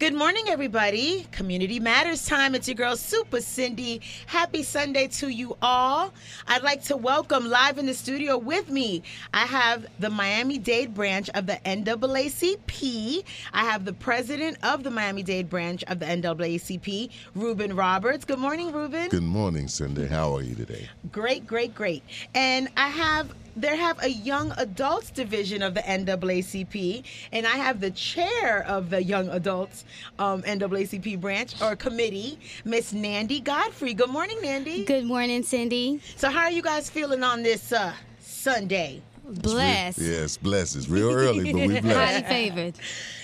Good morning, everybody. Community Matters time. It's your girl, Super Cindy. Happy Sunday to you all. I'd like to welcome live in the studio with me. I have the Miami Dade branch of the NAACP. I have the president of the Miami Dade branch of the NAACP, Ruben Roberts. Good morning, Ruben. Good morning, Cindy. How are you today? Great, great, great. And I have they have a young adults division of the NAACP, and I have the chair of the young adults um, NAACP branch or committee, Miss Nandy Godfrey. Good morning, Nandy. Good morning, Cindy. So, how are you guys feeling on this uh, Sunday? Blessed. Yes, blessed. It's real early, but we Highly blessed. favored.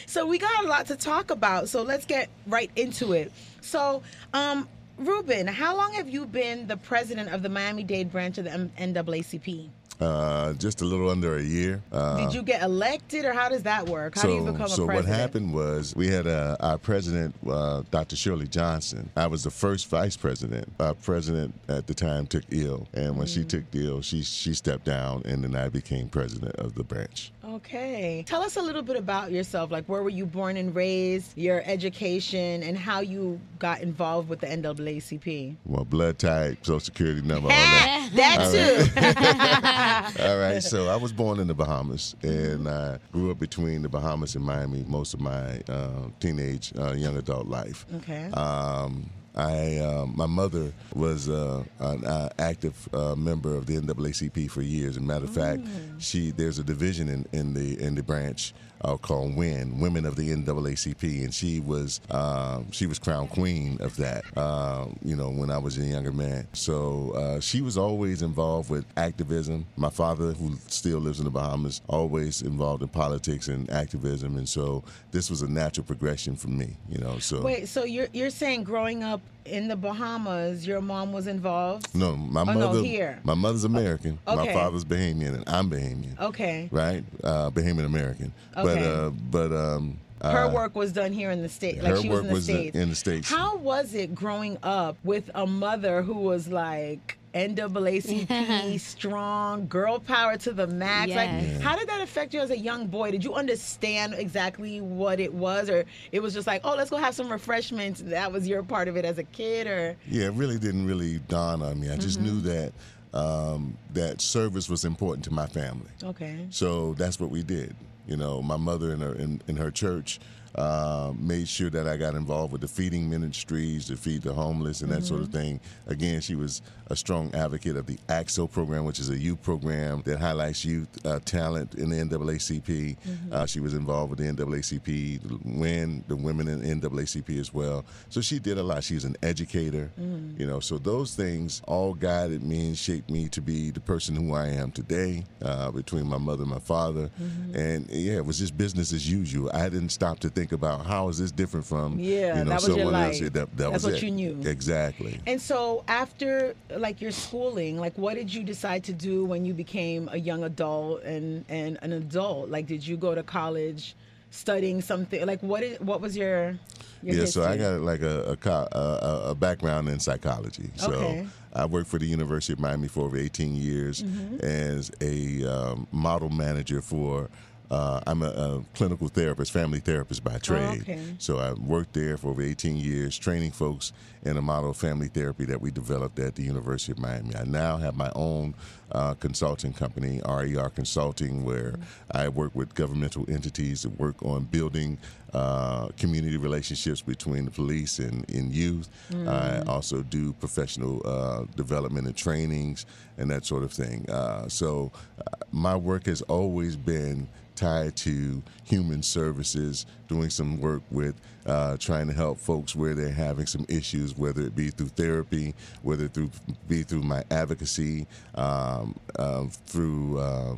So, we got a lot to talk about. So, let's get right into it. So, um, Ruben, how long have you been the president of the Miami Dade branch of the M- NAACP? Uh, just a little under a year. Uh, Did you get elected, or how does that work? How so, do you become so a what happened was we had uh, our president, uh, Dr. Shirley Johnson. I was the first vice president. Our president at the time took ill, and when she Mm. took ill, she she stepped down, and then I became president of the branch. Okay. Tell us a little bit about yourself. Like, where were you born and raised, your education, and how you got involved with the NAACP? Well, blood type, social security number, all that. that too. All right, so I was born in the Bahamas and I grew up between the Bahamas and Miami most of my uh, teenage, uh, young adult life. Okay. Um, I, uh, my mother was uh, an uh, active uh, member of the NAACP for years. As a matter of fact, she there's a division in, in the in the branch uh, called WIN, Women of the NAACP, and she was um, she was crown queen of that. Um, you know, when I was a younger man, so uh, she was always involved with activism. My father, who still lives in the Bahamas, always involved in politics and activism, and so this was a natural progression for me. You know, so Wait, so you're you're saying growing up in the Bahamas, your mom was involved? No, my Oh, no, here. My mother's American. Okay. My father's Bahamian, and I'm Bahamian. Okay. Right, uh, Bahamian American. But Okay. uh, but um, Her uh, work was done here in the state. her Like she was work in the was in- in the States. How was it growing up with a mother who was like NAACP strong, girl power to the max? Like, how did that affect you as a young boy? Did you understand exactly what it was, or it was just like, oh, let's go have some refreshments? That was your part of it as a kid, or yeah, it really didn't really dawn on me. I just Mm-hmm. knew that um, that service was important to my family. okay, So that's what we did. You know, my mother in her in, in her church uh, made sure that I got involved with the feeding ministries to feed the homeless and that sort of thing. Again, she was a strong advocate of the ACT-SO program, which is a youth program that highlights youth uh, talent in the NAACP. Uh, she was involved with the NAACP, the WIN, the women in NAACP as well. So she did a lot. She was an educator, you know. So those things all guided me and shaped me to be the person who I am today. Uh, between my mother and my father, and yeah, it was just business as usual. I didn't stop to think about how is this different from Yeah, you know that was your someone else. That, that That's was what it. you knew. exactly. And so after like your schooling, like what did you decide to do when you became a young adult and and an adult? Like did you go to college studying something? Like what is what was your your yeah, so I got like a a, a- a background in psychology. So Okay. I worked for the University of Miami for over 18 years Mm-hmm. as a um, model manager for. Uh, I'm a, a clinical therapist, family therapist by trade. Oh, okay. So I worked there for over 18 years, training folks in a model of family therapy that we developed at the University of Miami. I now have my own uh, consulting company, RER Consulting, where I work with governmental entities that work on building uh, community relationships between the police and, and youth. I also do professional uh, development and trainings and that sort of thing. Uh, so uh, my work has always been tied to human services, doing some work with uh, trying to help folks where they're having some issues, whether it be through therapy, whether it through be through my advocacy, um, uh, through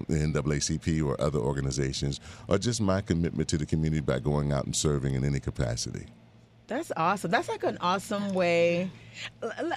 the NAACP or other organizations, or just my commitment to the community by going out and serving in any capacity. That's awesome. That's like an awesome way.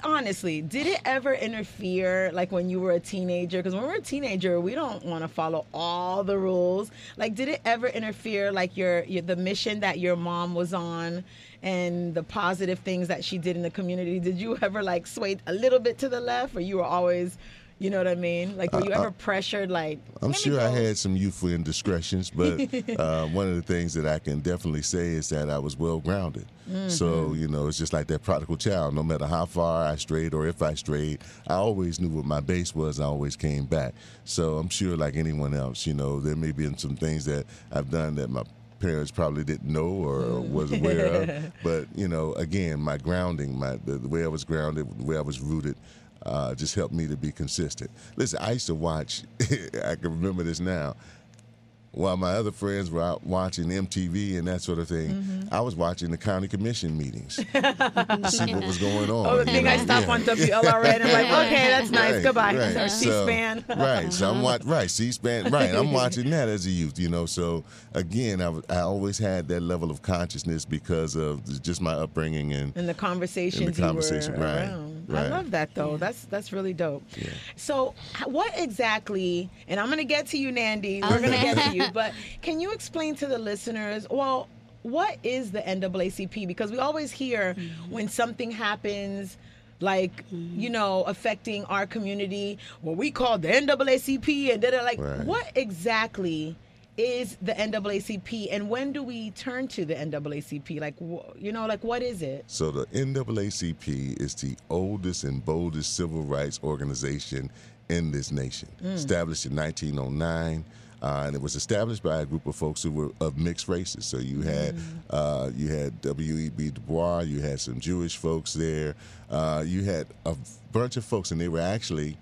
Honestly, did it ever interfere, like when you were a teenager? Because when we're a teenager, we don't want to follow all the rules. Like, did it ever interfere, like your, your the mission that your mom was on, and the positive things that she did in the community? Did you ever like sway a little bit to the left, or you were always, You know what I mean? Like, were you ever pressured? Like, I'm sure I had some youthful indiscretions, but uh, one of the things that I can definitely say is that I was well grounded. Mm-hmm. So, you know, it's just like that prodigal child. No matter how far I strayed or if I strayed, I always knew what my base was. I always came back. So I'm sure, like anyone else, you know, there may be some things that I've done that my parents probably didn't know or Mm. was aware of. But, you know, again, my grounding, my the, the way I was grounded, the way I was rooted, uh, just helped me to be consistent. Listen, I used to watch, I can remember this now, while my other friends were out watching MTV and that sort of thing, Mm-hmm. I was watching the county commission meetings to see what was going on. Oh, the thing I stopped Yeah. on WLRN. I'm like, okay, that's nice. Right, Goodbye. right. Or So- C-SPAN. right. So I'm watching. Right. C-SPAN. Right. I'm watching that as a youth. You know. So again, I, was- I always had that level of consciousness because of just my upbringing and and the conversations conversation, you were right, around. I love that though. That's that's really dope. So, what exactly? And I'm gonna get to you, Nandy. Oh, We're gonna get to you, but can you explain to the listeners? Well, what is the NAACP? Because we always hear mm-hmm. when something happens. Like mm-hmm. you know, affecting our community, what we call the NAACP, and then like, Right. what exactly is the NAACP, and when do we turn to the NAACP? Like, you know, like what is it? So the NAACP is the oldest and boldest civil rights organization in this nation. Established in 1909. Uh, and it was established by a group of folks who were of mixed races. So you had uh, you had W.E.B. Du Bois, you had some Jewish folks there, uh, you had a bunch of folks, and they were actually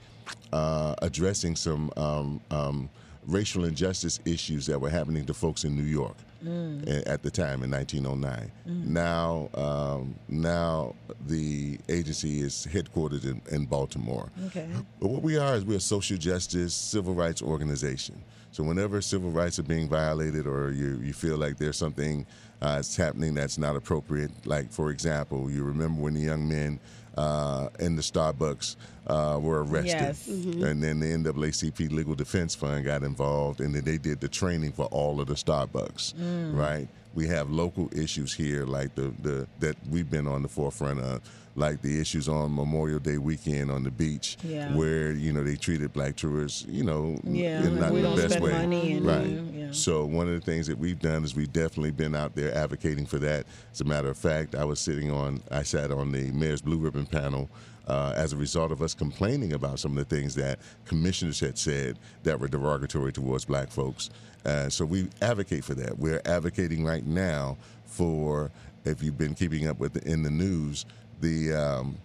uh, addressing some um, um, racial injustice issues that were happening to folks in New York a- at the time in 1909. Now, um, now the agency is headquartered in, in Baltimore. Okay. But what we are is we're a social justice, civil rights organization. So whenever civil rights are being violated or you, you feel like there's something uh, that's happening that's not appropriate, like for example, you remember when the young men uh, in the Starbucks uh, were arrested, Yes. and then the NAACP Legal Defense Fund got involved, and then they did the training for all of the Starbucks, right? We have local issues here, like the, the that we've been on the forefront of, like the issues on Memorial Day weekend on the beach, Yeah. where you know they treated black tourists, you know, Yeah, in not the best way, and- right? yeah. So one of the things that we've done is we've definitely been out there advocating for that. As a matter of fact, I was sitting on, I sat on the Mayor's Blue Ribbon panel uh, as a result of us complaining about some of the things that commissioners had said that were derogatory towards black folks. Uh, so we advocate for that. We're advocating right now for, if you've been keeping up with the, in the news, the um,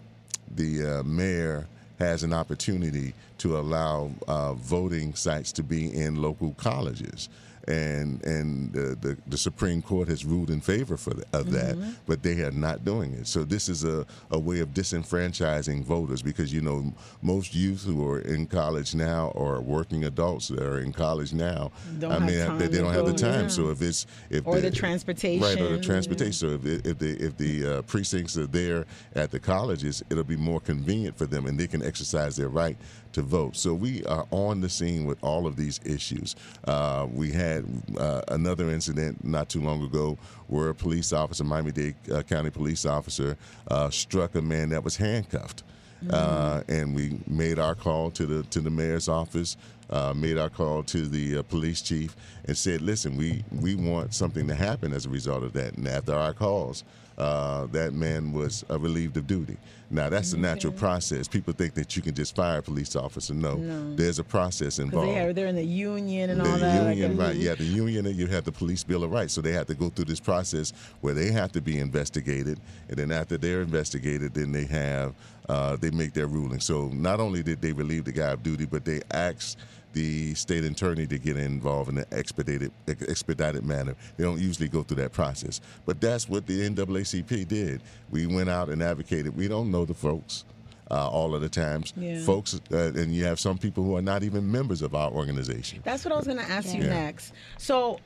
the uh, mayor has an opportunity to allow uh, voting sites to be in local colleges. And and the, the, the Supreme Court has ruled in favor for the, of that, but they are not doing it. So this is a, a way of disenfranchising voters because you know most youth who are in college now or working adults that are in college now, Don't I mean they, they don't have the time. yeah. So if it's if Or the transportation, right, or the yeah. transportation. So if, if the if the uh, precincts are there at the colleges, it'll be more convenient for them, and they can exercise their right to vote. So we are on the scene with all of these issues. Uh, we had uh, another incident not too long ago where a police officer, Miami-Dade uh, County police officer, uh, struck a man that was handcuffed. Uh, and we made our call to the to the mayor's office, uh, made our call to the uh, police chief, and said, "Listen, we we want something to happen as a result of that." And after our calls, uh, that man was uh, relieved of duty. Now that's a natural process. People think that you can just fire a police officer. No, there's a process involved. they are, they're in the union and The all that. like, union, uh, right? Yeah, the union, and you have the police bill of rights, so they have to go through this process where they have to be investigated, and then after they're investigated, then they have uh, they make their ruling. So not only did they relieve the guy of duty, but they asked the state attorney to get involved in an expedited expedited manner. They don't usually go through that process, but that's what the NAACP did. We went out and advocated. We don't know the folks. Uh, all of the times, Yeah. folks, uh, and you have some people who are not even members of our organization. That's what I was going to ask you Yeah. next. So,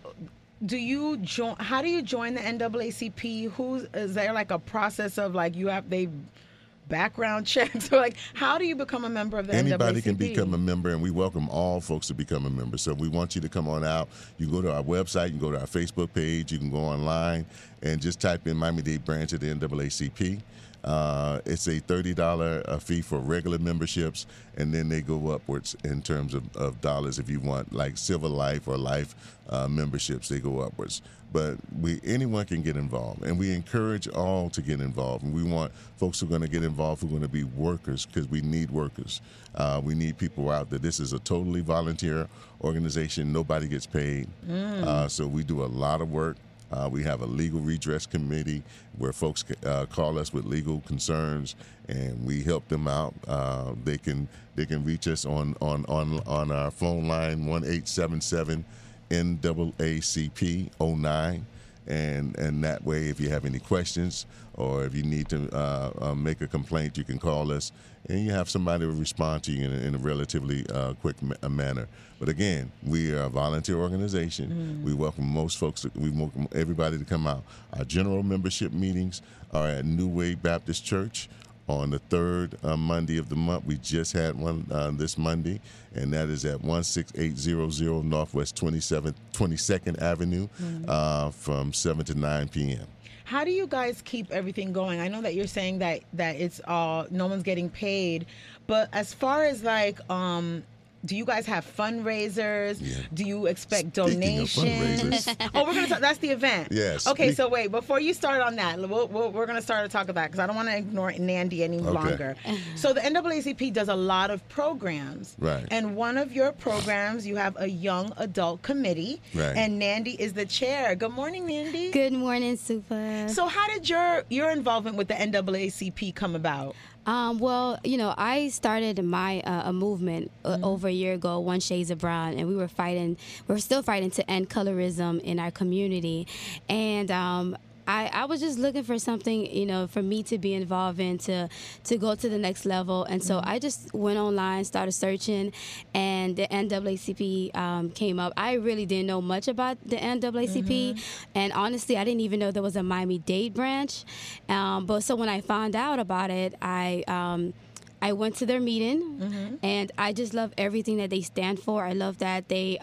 do you join? How do you join the NAACP? Who's is there like a process of like you have they background checks or like how do you become a member of the Anybody NAACP? can become a member, and we welcome all folks to become a member. So we want you to come on out. You can go to our website, you can go to our Facebook page, you can go online and just type in Miami Dade branch of the NAACP. Uh, it's a thirty dollar fee for regular memberships, and then they go upwards in terms of, of dollars if you want like Silver Life or Life uh, memberships. They go upwards, but we anyone can get involved, and we encourage all to get involved. And we want folks who are going to get involved who are going to be workers because we need workers. Uh, we need people out there. This is a totally volunteer organization. Nobody gets paid, uh, so we do a lot of work. Uh, we have a legal redress committee where folks uh, call us with legal concerns, and we help them out. Uh, they can they can reach us on on on on our phone line one eight seven seven NAACP 09. And, and that way, if you have any questions or if you need to uh, uh, make a complaint, you can call us and you have somebody to respond to you in a, in a relatively uh, quick ma- manner. But again, we are a volunteer organization. We welcome most folks, to, we welcome everybody to come out. Our general membership meetings are at New Way Baptist Church on the third uh, Monday of the month. We just had one uh, this Monday, and that is at 16800 Northwest 27th, 22nd Avenue uh, from 7 to 9 p.m. How do you guys keep everything going? I know that you're saying that that it's all no one's getting paid, but as far as like um do you guys have fundraisers? Yeah. Do you expect Speaking donations? fundraisers. oh, we're gonna talk. That's the event. Yes. Okay, Speak- so wait before you start on that, we'll, we'll, we're gonna start to talk about because I don't want to ignore Nandy any longer. So the NAACP does a lot of programs. Right. And one of your programs, you have a young adult committee. Right. And Nandy is the chair. Good morning, Nandy. Good morning, Super. So how did your your involvement with the NAACP come about? Um, well, you know, I started my uh, a movement uh, over a year ago, One Shades of Brown, and we were fighting. We are still fighting to end colorism in our community, and. Um, I, I was just looking for something, you know, for me to be involved in to to go to the next level, and so I just went online, started searching, and the NAACP um, came up. I really didn't know much about the NAACP, and honestly, I didn't even know there was a Miami Dade branch. Um, but so when I found out about it, I um, I went to their meeting, and I just love everything that they stand for. I love that they.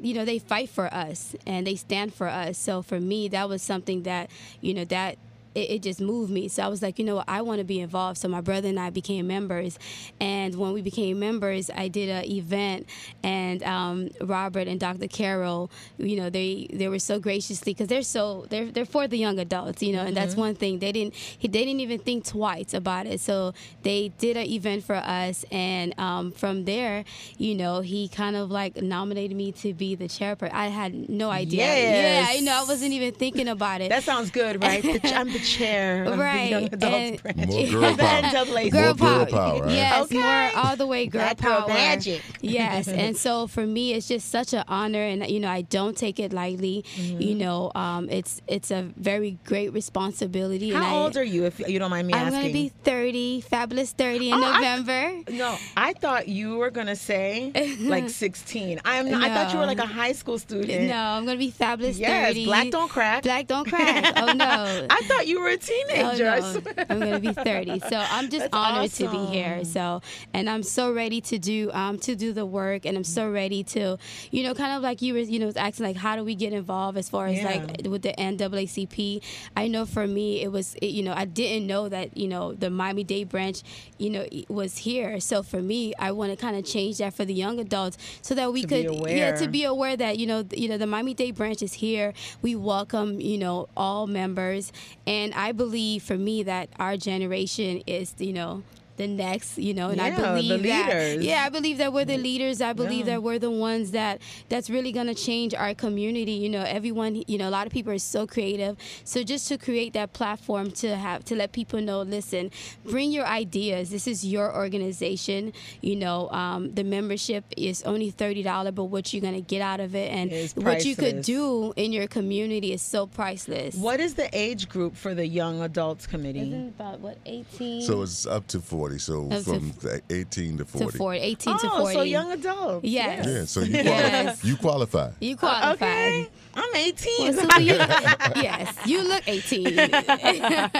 You know they fight for us and they stand for us. So for me that was something that you know that it, it just moved me. So i was like you know what? I want to be involved. So my brother and i became members. And when we became members i did an event and um, robert and dr carroll you know they they were so graciously because they're so they're they're for the young adults you know and that's one thing. They didn't they didn't even think twice about it. So they did an event for us and um, from there you know he kind of like nominated me to be the chairperson i had no idea. Yes. yeah you know. I wasn't even thinking about it. That sounds good, right? I'm the chair of the Right, young adults and- branch. More girl power. Girl More girl power, power, yes Okay. more all the way girl Black girl power magic. yes and so for me it's just such an honor and you know i don't take it lightly Mm-hmm. you know um, it's it's a very great responsibility and How I, old are you, if you don't mind me asking? i'm gonna be 30 fabulous 30 in Oh, I- november No, I thought you were gonna say like 16. I'm. Not, I thought you were like a high school student. no i'm gonna be fabulous Yes, 30 black don't crack. black don't crack oh no I thought you were a teenager. No. I'm gonna be 30, so I'm just That's honored to be here. So, and I'm so ready to do um to do the work, and I'm so ready to, you know, kind of like you were, you know, asking like how do we get involved as far as Yeah. like with the NAACP. I know for me it was, it, you know, I didn't know that you know the Miami Dade branch, you know, was here. So for me, I want to kind of change that for the young adults so that we To could, yeah, to be aware that you know, you know, the Miami Dade branch is here. We welcome, you know, all members, and I believe for me that our generation is, you know. The next, you know, and I Yeah, the believe that, yeah, I believe that we're the leaders. I believe Yeah. that we're the ones that that's really gonna change our community. You know, everyone, you know, a lot of people are so creative. So just to create that platform to have to let people know, listen, bring your ideas. This is your organization. You know, um, the membership is only thirty dollars, but what you're gonna get out of it and Is what you could do in your community is so priceless. What is the age group for the young adults committee? Isn't it about what eighteen? So it's up to 40. So oh, Up to from the 18 to 40. to 40, 18 to oh, 40. so young adult. Yes. Yeah, so you, Yes. qualify, you qualify. You uh, qualify. Okay, I'm 18. Well, Super, you, yes, you look 18.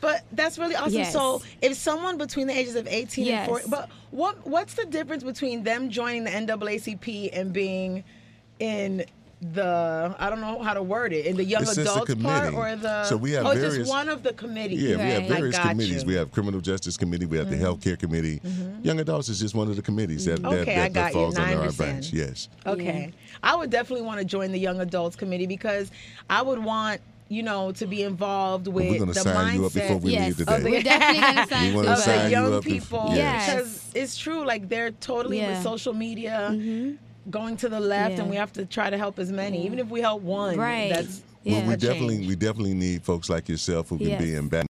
But that's really awesome. Yes. So if someone between the ages of 18 Yes. and 40, but what what's the difference between them joining the NAACP and being in the I don't know how to word it in the young It's just a adults part or the So we have oh it's various- just one of the committees. Yeah, we have various committees. you. Mm-hmm. We have criminal justice committee. We have the healthcare committee. Young adults is just one of the committees that that, Okay, that, I that falls under our understand. branch. Yes. Okay. I would definitely want to join the young adults committee because I would want, you know, to be involved with we're gonna the sign mindset you up before we yes, leave today. we're definitely gonna sign We of up. sign the you young up people yes. because it's true like they're totally with Yeah. Mm-hmm. social media going to the left Yeah. and we have to try to help as many even if we help one Right. that's Yeah. Well, we definitely change. we definitely need folks like yourself who can be Yes. embedded.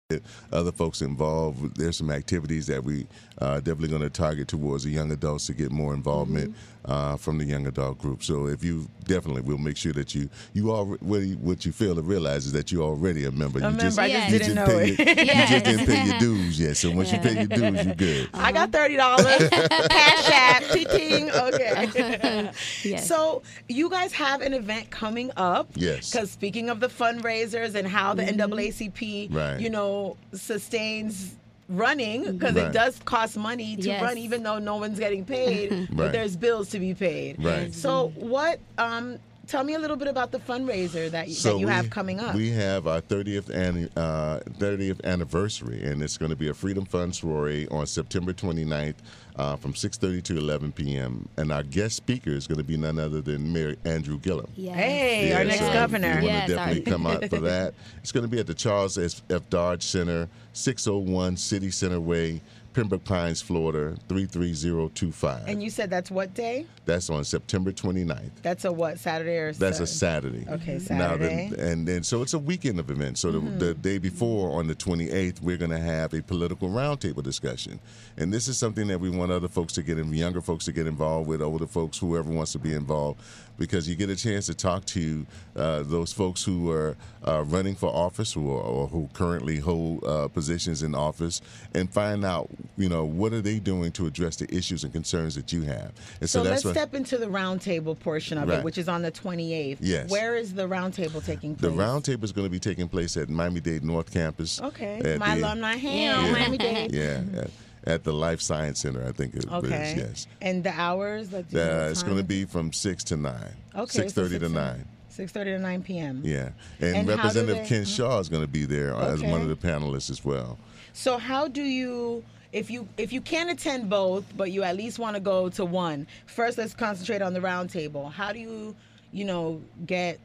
Other folks involved. There's some activities that we uh, definitely going to target towards the young adults to get more involvement Mm-hmm. uh, from the young adult group. So if you definitely, we'll make sure that you you all what you, what you fail to realize is that you're already a member. A you member, I just you didn't know pay it. Your, You just didn't pay your dues yet. So once you pay your dues, you're good. I got thirty dollars. Cash app, ting. Okay. Yes. So you guys have an event coming up. Yes. Because speaking of the fundraisers and how the NAACP, Right. you know, sustains running because Right. it does cost money to Yes. run, even though no one's getting paid, Right. but there's bills to be paid. Right. So what? Um, tell me a little bit about the fundraiser that, you that you we, have coming up. We have our 30th anni- uh, 30th anniversary, and it's going to be a Freedom Fund soiree on September 29th uh, from 6:30 to 11 p.m. And our guest speaker is going to be none other than Mayor Andrew Gillum. Yes. Hey, our next so governor. You want Yes, to our- definitely come out for that. It's going to be at the Charles F. Dodge Center, 601 City Center Way, Pembroke Pines, Florida, 33025. and you said that's what day? That's on September 29th. That's a what? Saturday or That's a Saturday? Saturday. Okay, Now, Saturday. Mm-hmm. and then so it's a weekend of events. So the, the day before, on the 28th, we're going to have a political roundtable discussion, and this is something that we want other folks to get in, younger folks to get involved with, older folks, whoever wants to be involved, because you get a chance to talk to uh, those folks who are uh, running for office or, or who currently hold uh, positions in office, and find out, you know, what are they doing to address the issues and concerns that you have. And So, so, let's that's what. step into the roundtable portion of it, which is on the 28th. Yes. Where is the roundtable taking place? The roundtable is going to be taking place at Miami Dade North Campus. Okay. at My the- alumni ham, Yeah. Miami Dade. Yeah, at, at the Life Science Center, I think it Okay. is. Yes, And the hours? Like, do you know uh, it's going to be from six to nine. okay, six thirty so to nine. 6.30 to 9 p.m. Yeah, and, And Representative they- Ken Shaw is going to be there as one of the panelists as well. So how do you if you if you can't attend both, but you at least want to go to one? First, let's concentrate on the roundtable. How do you, you know, get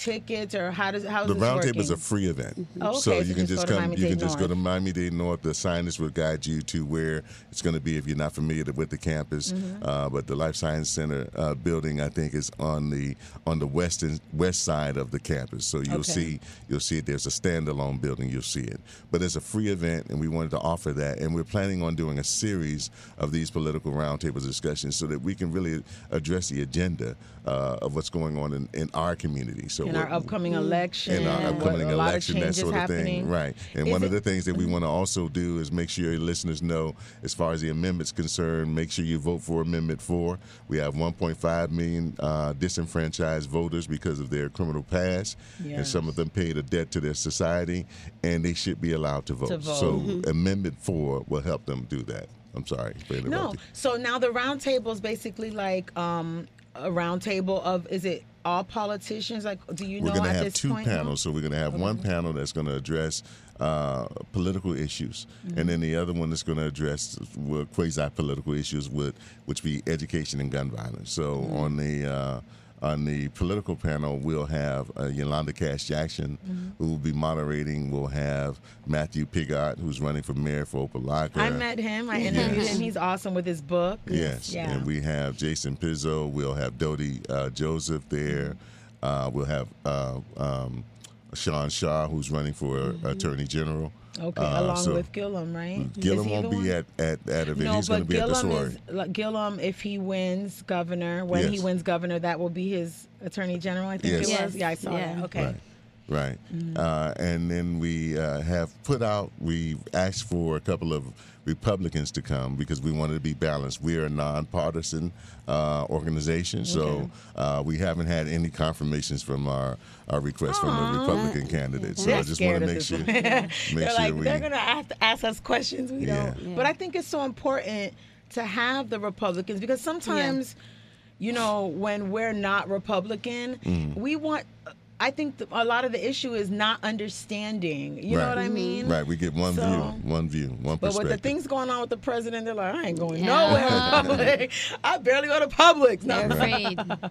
tickets or how does how is The roundtable is a free event, Oh, so okay, you so can just just come. You can just go to Miami Dade North. The signage will guide you to where it's going to be if you're not familiar with the campus. Mm-hmm. Uh, but the Life Science Center uh, building, I think, is on the on the western west side of the campus. So you'll Okay. see you'll see it. There's a standalone building. You'll see it, but it's a free event, and we wanted to offer that. And we're planning on doing a series of these political roundtable discussions so that we can really address the agenda uh, of what's going on in, in our community. So in our upcoming election, in our and what- upcoming a lot of election, that changes sort of happening. thing. Right. And Is one it- of the things that we want to also do is make sure your listeners know, as far as the amendments concerned, make sure you vote for Amendment 4. We have 1.5 million uh, disenfranchised voters because of their criminal past, and some of them paid a debt to their society, and they should be allowed to vote. To vote. So Mhm. Amendment 4 will help them do that. I'm sorry No. So now the roundtable is basically like um, a roundtable of is it all politicians? Like, do you We're know We're going to have two point? panels. So we're going to have one panel that's going to address uh, political issues, and then the other one that's going to address quasi-political issues, with which be education and gun violence. So on the uh, on the political panel, we'll have uh, Yolanda Cash Jackson, who will be moderating. We'll have Matthew Pigatt, who's running for mayor for Opa-locka. I met him. I interviewed Yes. him. He's awesome with his book. Yes, Yeah. and we have Jason Pizzo. We'll have Dotie uh, Joseph there. Uh, we'll have uh, um, Sean Shaw, who's running for Attorney General. Okay, Uh, along so with Gillum, right? Gillum won't be one? at at at event. No, He's going to be at the Gillum sorority. is like, Gillum. If he wins governor, when he wins governor, that will be his attorney general. I think Yes. it Yes. was. Yeah, I saw Yeah. that. Okay. Right. Right. Mm-hmm. Uh, and then we uh, have put out, we asked for a couple of Republicans to come because we wanted to be balanced. We are a nonpartisan uh, organization, so uh, we haven't had any confirmations from our, our requests from the Republican candidates. So I just want scared to of make sure, one. make They're sure like we. they're gonna have to ask us questions we Yeah. don't. But I think it's so important to have the Republicans because sometimes you know, when we're not Republican, Mm. we want. I think the, a lot of the issue is not understanding. You know what I mean? Right, we get one So- view, one view, one But perspective. with the things going on with the president, they're like, I ain't going Yeah. nowhere in public. I barely go to Publix. No. They're.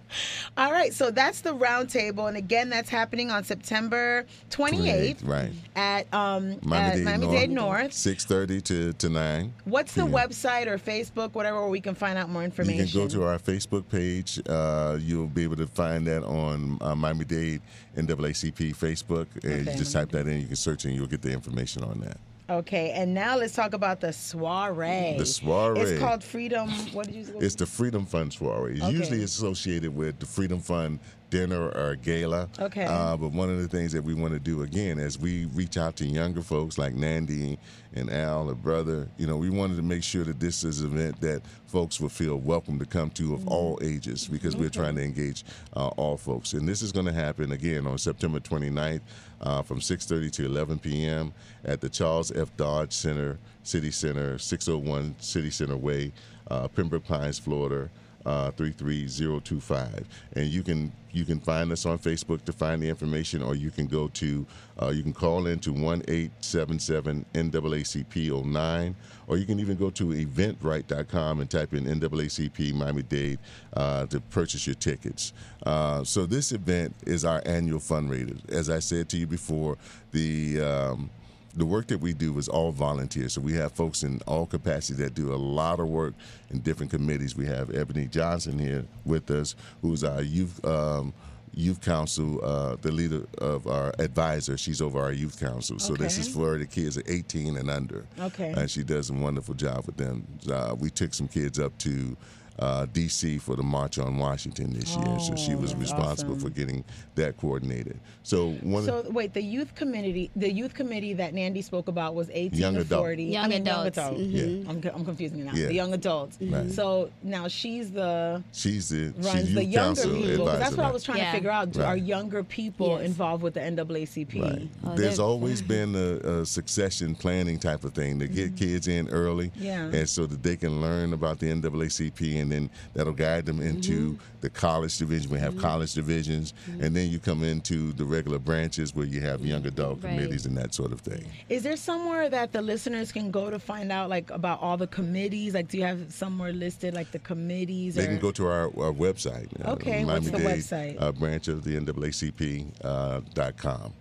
All right, so that's the roundtable, and again, that's happening on September 28th, 28th, right. at um Miami-Dade Miami North. Dade North. Six thirty to, to nine. What's the PM. website or Facebook, whatever, where we can find out more information? You can go to our Facebook page. Uh, you'll be able to find that on uh, Miami Dade NAACP Facebook, and Okay. you just type that in. You can search and you'll get the information on that. Okay, and now let's talk about the soiree. The soiree. It's called Freedom. What did you say? It's the Freedom Fund soiree. It's Okay. usually associated with the Freedom Fund dinner or gala. Okay. Uh, but one of the things that we want to do again, as we reach out to younger folks like Nandy and Al, her brother, you know, we wanted to make sure that this is an event that folks will feel welcome to come to of all ages because we're trying to engage uh, all folks. And this is going to happen again on September 29th uh, from 6:30 to 11 p.m. at the Charles F. Dodge Center, City Center, 601 City Center Way, uh, Pembroke Pines, Florida uh, 33025 and you can you can find us on facebook to find the information or you can go to uh, you can call in to 1877 naacp09 or you can even go to eventbrite.com and type in naacp miami dade uh, to purchase your tickets. Uh, so this event is our annual fundraiser. As i said to you before the um, the work that we do is all volunteer. So we have folks in all capacities that do a lot of work in different committees. We have Ebony Johnson here with us, who's our youth um, youth council, uh, the leader of our advisor. She's over our youth council. So this is Okay. for the kids at 18 and under. Okay. And she does a wonderful job with them. Uh, we took some kids up to. Uh, D.C. for the March on Washington this year, so she Oh, was responsible awesome. for getting that coordinated. So one, So wait, the youth committee, the youth committee that Nandy spoke about was 18 Young to adult. 40. Young I mean, adults. young adults. Mhm. Yeah. I'm, co- I'm confusing you now. Yeah. The young adults. Right. So now she's the she's the runs she's the younger people. advisor. That's what I was trying Yeah. to figure out. Do, Right. Are younger people Yes. involved with the NAACP? Right. Oh, There's always been a, a succession planning type of thing to get kids in early, Mm-hmm. Yeah. and so that they can learn about the NAACP, and then that'll guide them into Mm-hmm. the college division. We have college divisions, and then you come into the regular branches where you have young adult Right. committees and that sort of thing. Is there somewhere that the listeners can go to find out like about all the committees? Like, do you have somewhere listed like the committees? They or- can go to our, our website. uh, Okay, what's the website? Uh, branch of the NAACP uh, dot com.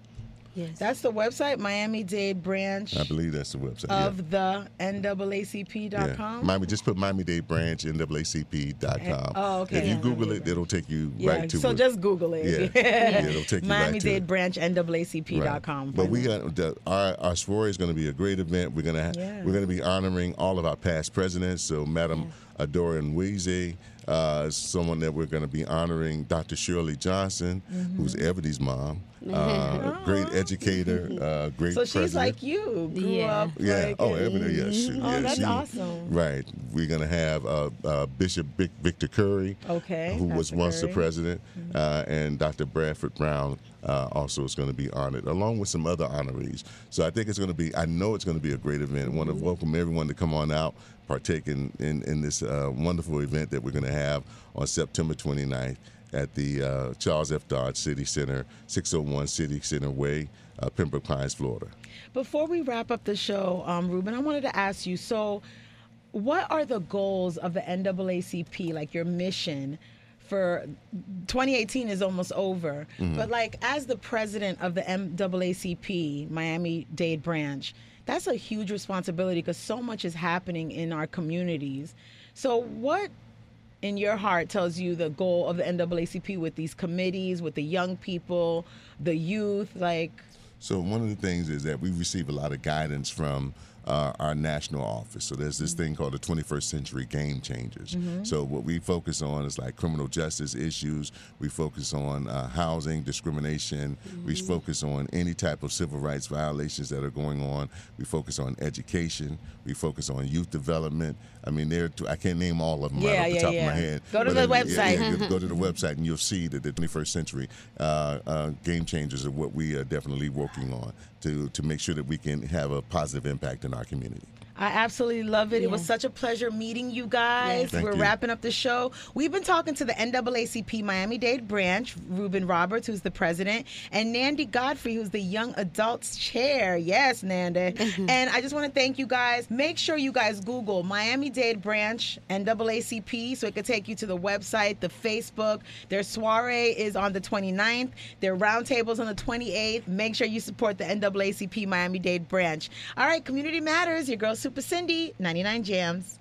Yes. That's the website, Miami Dade branch I believe that's the website. yeah. of the NAACP.com. Miami, just put Miami Dade Branch NAACP.com. Eh, oh, okay. If you Yeah. Google it, it'll take you Yeah, right to so it. So just Google it. Yeah. Yeah, it'll take you Miami right to Dade it. branch Right. NAACP.com. But we got the, our our soiree is going to be a great event. We're gonna Yeah. we're going to be honoring all of our past presidents. So Madam Adora Nweze, uh, someone that we're going to be honoring. Dr. Shirley Johnson, who's Mm-hmm. Ebony's mom, uh, great educator, uh, great. so she's president. like you. Grew Yeah. up. Yeah. like, oh, Ebony. Yeah. She, Oh, yeah, that's she- awesome. Right. We're gonna have uh, uh, Bishop Vic- Victor Curry, Okay, who was Pastor once the Curry. president, uh, and Dr. Bradford Brown uh, also is going to be honored, along with some other honorees. So I think it's going to be. I know it's going to be a great event. I want to welcome everyone to come on out, partake in in, in this uh, wonderful event that we're going to have on September 29th at the uh, Charles F. Dodge City Center, 601 City Center Way, uh, Pembroke Pines, Florida. Before we wrap up the show, um, Ruben, I wanted to ask you. So, what are the goals of the NAACP? Like your mission for 2018 is almost over, Mm-hmm. but like as the president of the NAACP Miami Dade branch, that's a huge responsibility because so much is happening in our communities. So, what in your heart tells you the goal of the NAACP with these committees, with the young people, the youth, like? So one of the things is that we receive a lot of guidance from uh, our national office. So there's this thing called the 21st Century Game Changers. So what we focus on is like criminal justice issues. We focus on uh, housing discrimination. We focus on any type of civil rights violations that are going on. We focus on education. We focus on youth development. I mean, there I can't name all of them Yeah, right off the top yeah. of my head. Go to but the I mean, yeah, website. yeah, go to the website and you'll see that the 21st century uh, uh, game changers are what we are definitely working on to to make sure that we can have a positive impact in our community. I absolutely love it. It was such a pleasure meeting you guys. Yes. We're you. wrapping up the show. We've been talking to the NAACP Miami Dade branch, Ruben Roberts, who's the president, and Nandy Godfrey, who's the young adults chair. Yes, Nanda. and I just want to thank you guys. Make sure you guys Google Miami Dade branch NAACP so it could take you to the website, the Facebook. Their soiree is on the 29th. Their roundtable's on the 28th. Make sure you support the NAACP Miami Dade branch. All right, Community Matters. Your girl Super Cindy, 99 Jams.